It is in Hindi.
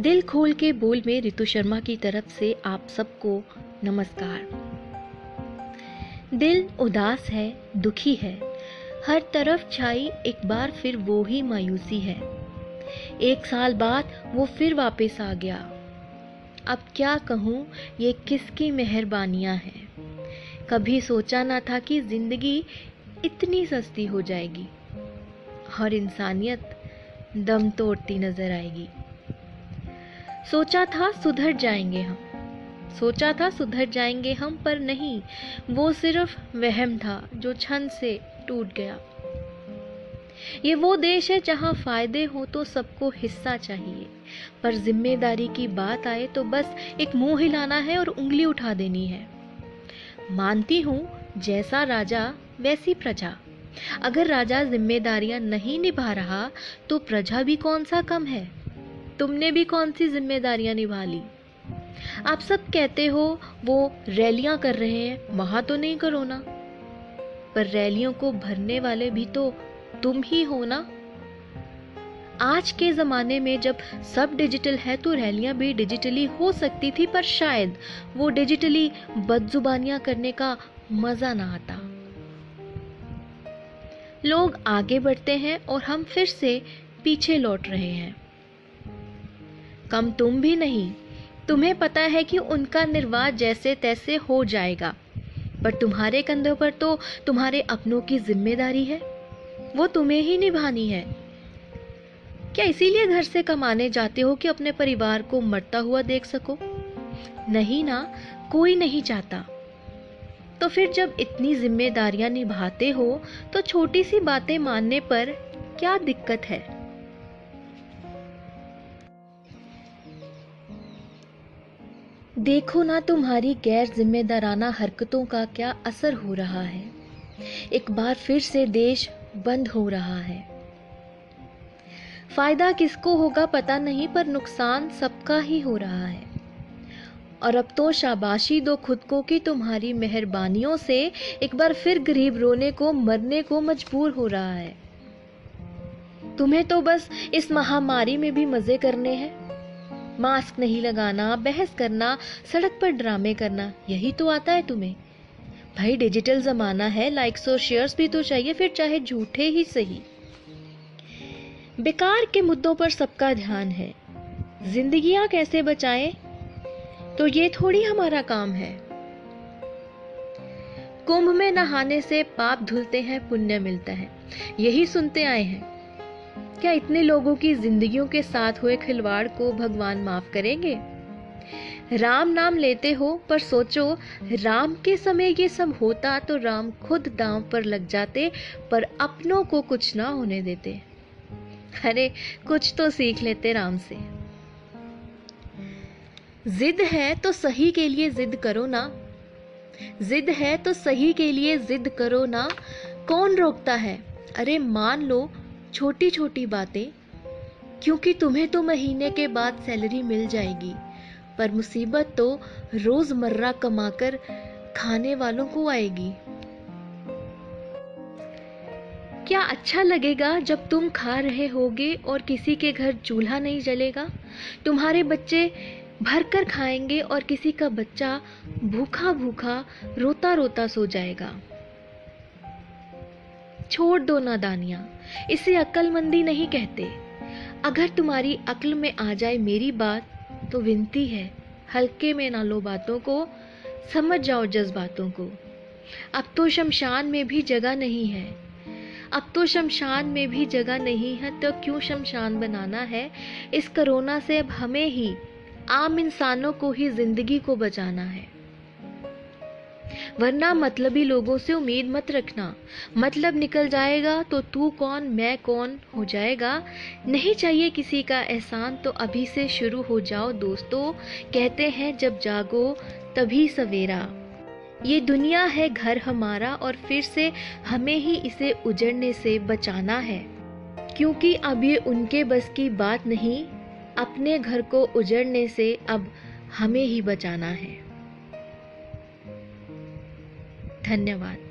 दिल खोल के बोल में रितु शर्मा की तरफ़ से आप सबको नमस्कार। दिल उदास है, दुखी है। हर तरफ़ छाई, एक बार फिर वो ही मायूसी है। एक साल बाद वो फिर वापस आ गया। अब क्या कहूँ, ये किसकी मेहरबानियाँ हैं? कभी सोचा ना था कि ज़िंदगी इतनी सस्ती हो जाएगी। और इंसानियत दम तोड़ती नज़र आएगी। सोचा था सुधर जाएँगे हम। सोचा था सुधर जाएँगे हम, पर नहीं, वो सिर्फ़ वहम था जो क्षण से टूट गया। ये वो देश है जहाँ फ़ायदे हो तो सबको हिस्सा चाहिए, पर ज़िम्मेदारी की बात आए तो बस एक मुँह हिलाना है और उंगली उठा देनी है। मानती हूँ, जैसा राजा, वैसी प्रजा। अगर राजा जिम्मेदारियाँ नहीं निभा रहा तो प्रजा भी कौन सा कम है? तुमने भी कौन सी जिम्मेदारियाँ निभा ली? आप सब कहते हो, वो रैलियाँ कर रहे हैं, वहाँ तो नहीं करो ना। पर रैलियों को भरने वाले भी तो तुम ही हो ना। आज के ज़माने में जब सब डिजिटल है तो रैलियाँ भी डिजिटली हो सकती थी, पर शायद वो डिजिटली बदजुबानियाँ करने का मज़ा ना आता। लोग आगे बढ़ते हैं और हम फिर से पीछे लौट रहे हैं। कम तुम भी नहीं। तुम्हें पता है कि उनका निर्वाह जैसे तैसे हो जाएगा। पर तुम्हारे कंधों पर तो तुम्हारे अपनों की ज़िम्मेदारी है। वो तुम्हें ही निभानी है। क्या इसीलिए घर से कमाने जाते हो कि अपने परिवार को मरता हुआ देख सको? नहीं ना, कोई नहीं चाहता। तो फिर जब इतनी जिम्मेदारियाँ निभाते हो तो छोटी सी बातें मानने पर क्या दिक्कत है? देखो ना तुम्हारी गैर जिम्मेदाराना हरकतों का क्या असर हो रहा है। एक बार फिर से देश बंद हो रहा है। फ़ायदा किसको होगा पता नहीं, पर नुकसान सबका ही हो रहा है। और अब तो शाबाशी दो खुद को कि तुम्हारी मेहरबानियों से एक बार फिर गरीब रोने को, मरने को मजबूर हो रहा है। तुम्हें तो बस इस महामारी में भी मज़े करने हैं। मास्क नहीं लगाना, बहस करना, सड़क पर ड्रामे करना, यही तो आता है तुम्हें। भाई डिजिटल जमाना है लाइक्स और शेयर्स भी तो चाहिए, फिर चाहे झूठे ही सही। बेकार के मुद्दों पर सबका ध्यान है। जिंदगियाँ कैसे बचाएँ? तो ये थोड़ी हमारा काम है। कुंभ में नहाने से पाप धुलते हैं, पुण्य मिलता है। यही सुनते आए हैं। क्या इतने लोगों की जिंदगियों के साथ हुए खिलवाड़ को भगवान माफ़ करेंगे? राम नाम लेते हो, पर सोचो, राम के समय ये सब होता तो राम खुद दांव पर लग जाते, पर अपनों को कुछ ना होने देते। अरे, कुछ तो सीख लेते राम से। जिद है तो सही के लिए जिद करो ना। जिद है तो सही के लिए जिद करो ना। कौन रोकता है? अरे, मान लो छोटी छोटी बातें, क्योंकि तुम्हें तो महीने के बाद सैलरी मिल जाएगी, पर मुसीबत तो रोज़मर्रा कमाकर खाने वालों को आएगी। क्या अच्छा लगेगा जब तुम खा रहे होगे और किसी के घर चूल्हा नहीं जलेगा? तुम्हारे बच्चे भर कर खाएँगे और किसी का बच्चा भूखा भूखा रोता रोता सो जाएगा। छोड़ दो नादानियाँ इसे अक्लमंदी नहीं कहते। अगर तुम्हारी अक्ल में आ जाए मेरी बात तो विनती है, हल्के में ना लो बातों को, समझ जाओ जज्बातों को। अब तो शमशान में भी जगह नहीं है। अब तो शमशान में भी जगह नहीं है तो क्यों शमशान बनाना है? इस कोरोना से अब हमें ही, आम इंसानों को ही ज़िंदगी को बचाना है। वरना मतलबी लोगों से उम्मीद मत रखना। मतलब निकल जाएगा तो तू कौन, मैं कौन हो जाएगा। नहीं चाहिए किसी का एहसान तो अभी से शुरू हो जाओ दोस्तों। कहते हैं, जब जागो, तभी सवेरा। ये दुनिया है घर हमारा, और फिर से हमें ही इसे उजड़ने से बचाना है। क्योंकि अब ये उनके बस की बात नहीं, अपने घर को उजड़ने से अब हमें ही बचाना है। धन्यवाद।